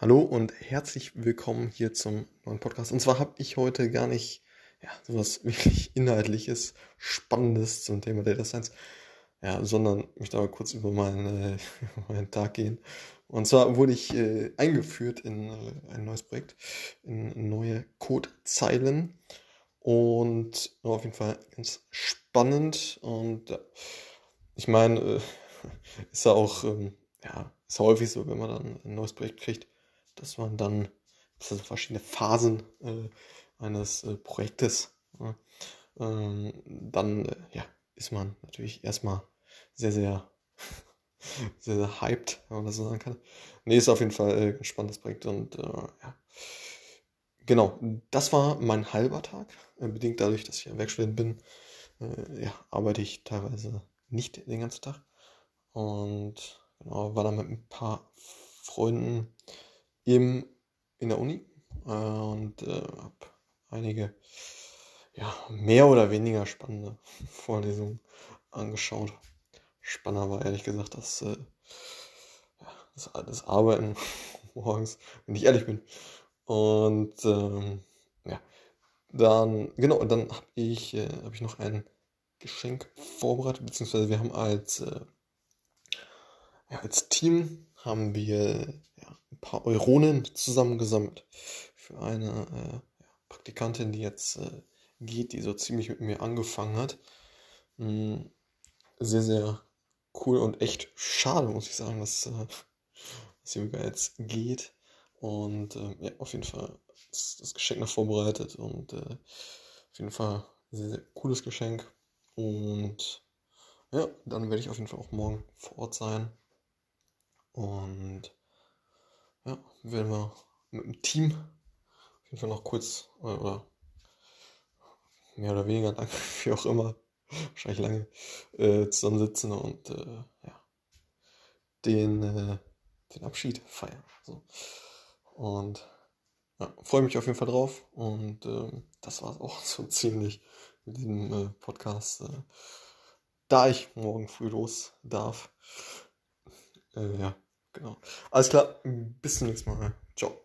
Hallo und herzlich willkommen hier zum neuen Podcast. Und zwar habe ich heute gar nicht ja, sowas wirklich Inhaltliches, Spannendes zum Thema Data Science, ja, sondern möchte aber kurz über meinen, äh, meinen Tag gehen. Und zwar wurde ich äh, eingeführt in äh, ein neues Projekt, in neue Codezeilen. Und ja, auf jeden Fall ganz spannend. Und ich meine, äh, ist ja auch, ähm, ja, ist häufig so, wenn man dann ein neues Projekt kriegt, dass man dann, das verschiedene Phasen äh, eines äh, Projektes, äh, dann äh, ja, ist man natürlich erstmal sehr, sehr, sehr, sehr hyped, wenn man das so sagen kann. Nee, ist auf jeden Fall äh, ein spannendes Projekt und äh, ja. Genau, das war mein halber Tag. Äh, bedingt dadurch, dass ich ein Werkstudent bin, ja, arbeite ich teilweise nicht den ganzen Tag. Und genau, war dann mit ein paar Freunden im, in der Uni äh, und äh, habe einige ja, mehr oder weniger spannende Vorlesungen angeschaut. Spannender war ehrlich gesagt das, äh, das, das Arbeiten morgens, wenn ich ehrlich bin. Und ähm, ja, dann, genau, dann habe ich, äh, hab ich noch ein Geschenk vorbereitet, beziehungsweise wir haben als, äh, ja, als Team haben wir paar Euronen zusammengesammelt für eine äh, Praktikantin, die jetzt äh, geht, die so ziemlich mit mir angefangen hat. Mhm. Sehr, sehr cool und echt schade, muss ich sagen, dass, äh, dass Yoga jetzt geht. Und äh, ja, auf jeden Fall ist das Geschenk noch vorbereitet und äh, auf jeden Fall sehr, sehr cooles Geschenk. Und ja, dann werde ich auf jeden Fall auch morgen vor Ort sein. Und ja, werden wir mit dem Team auf jeden Fall noch kurz äh, oder mehr oder weniger lang, wie auch immer, wahrscheinlich lange, äh, zusammensitzen und äh, ja, den, äh, den Abschied feiern. So. Und ja, freue mich auf jeden Fall drauf. Und ähm, das war es auch so ziemlich mit diesem äh, Podcast. Äh, da ich morgen früh los darf. Äh, ja, genau. Alles klar, bis zum nächsten Mal. Ciao.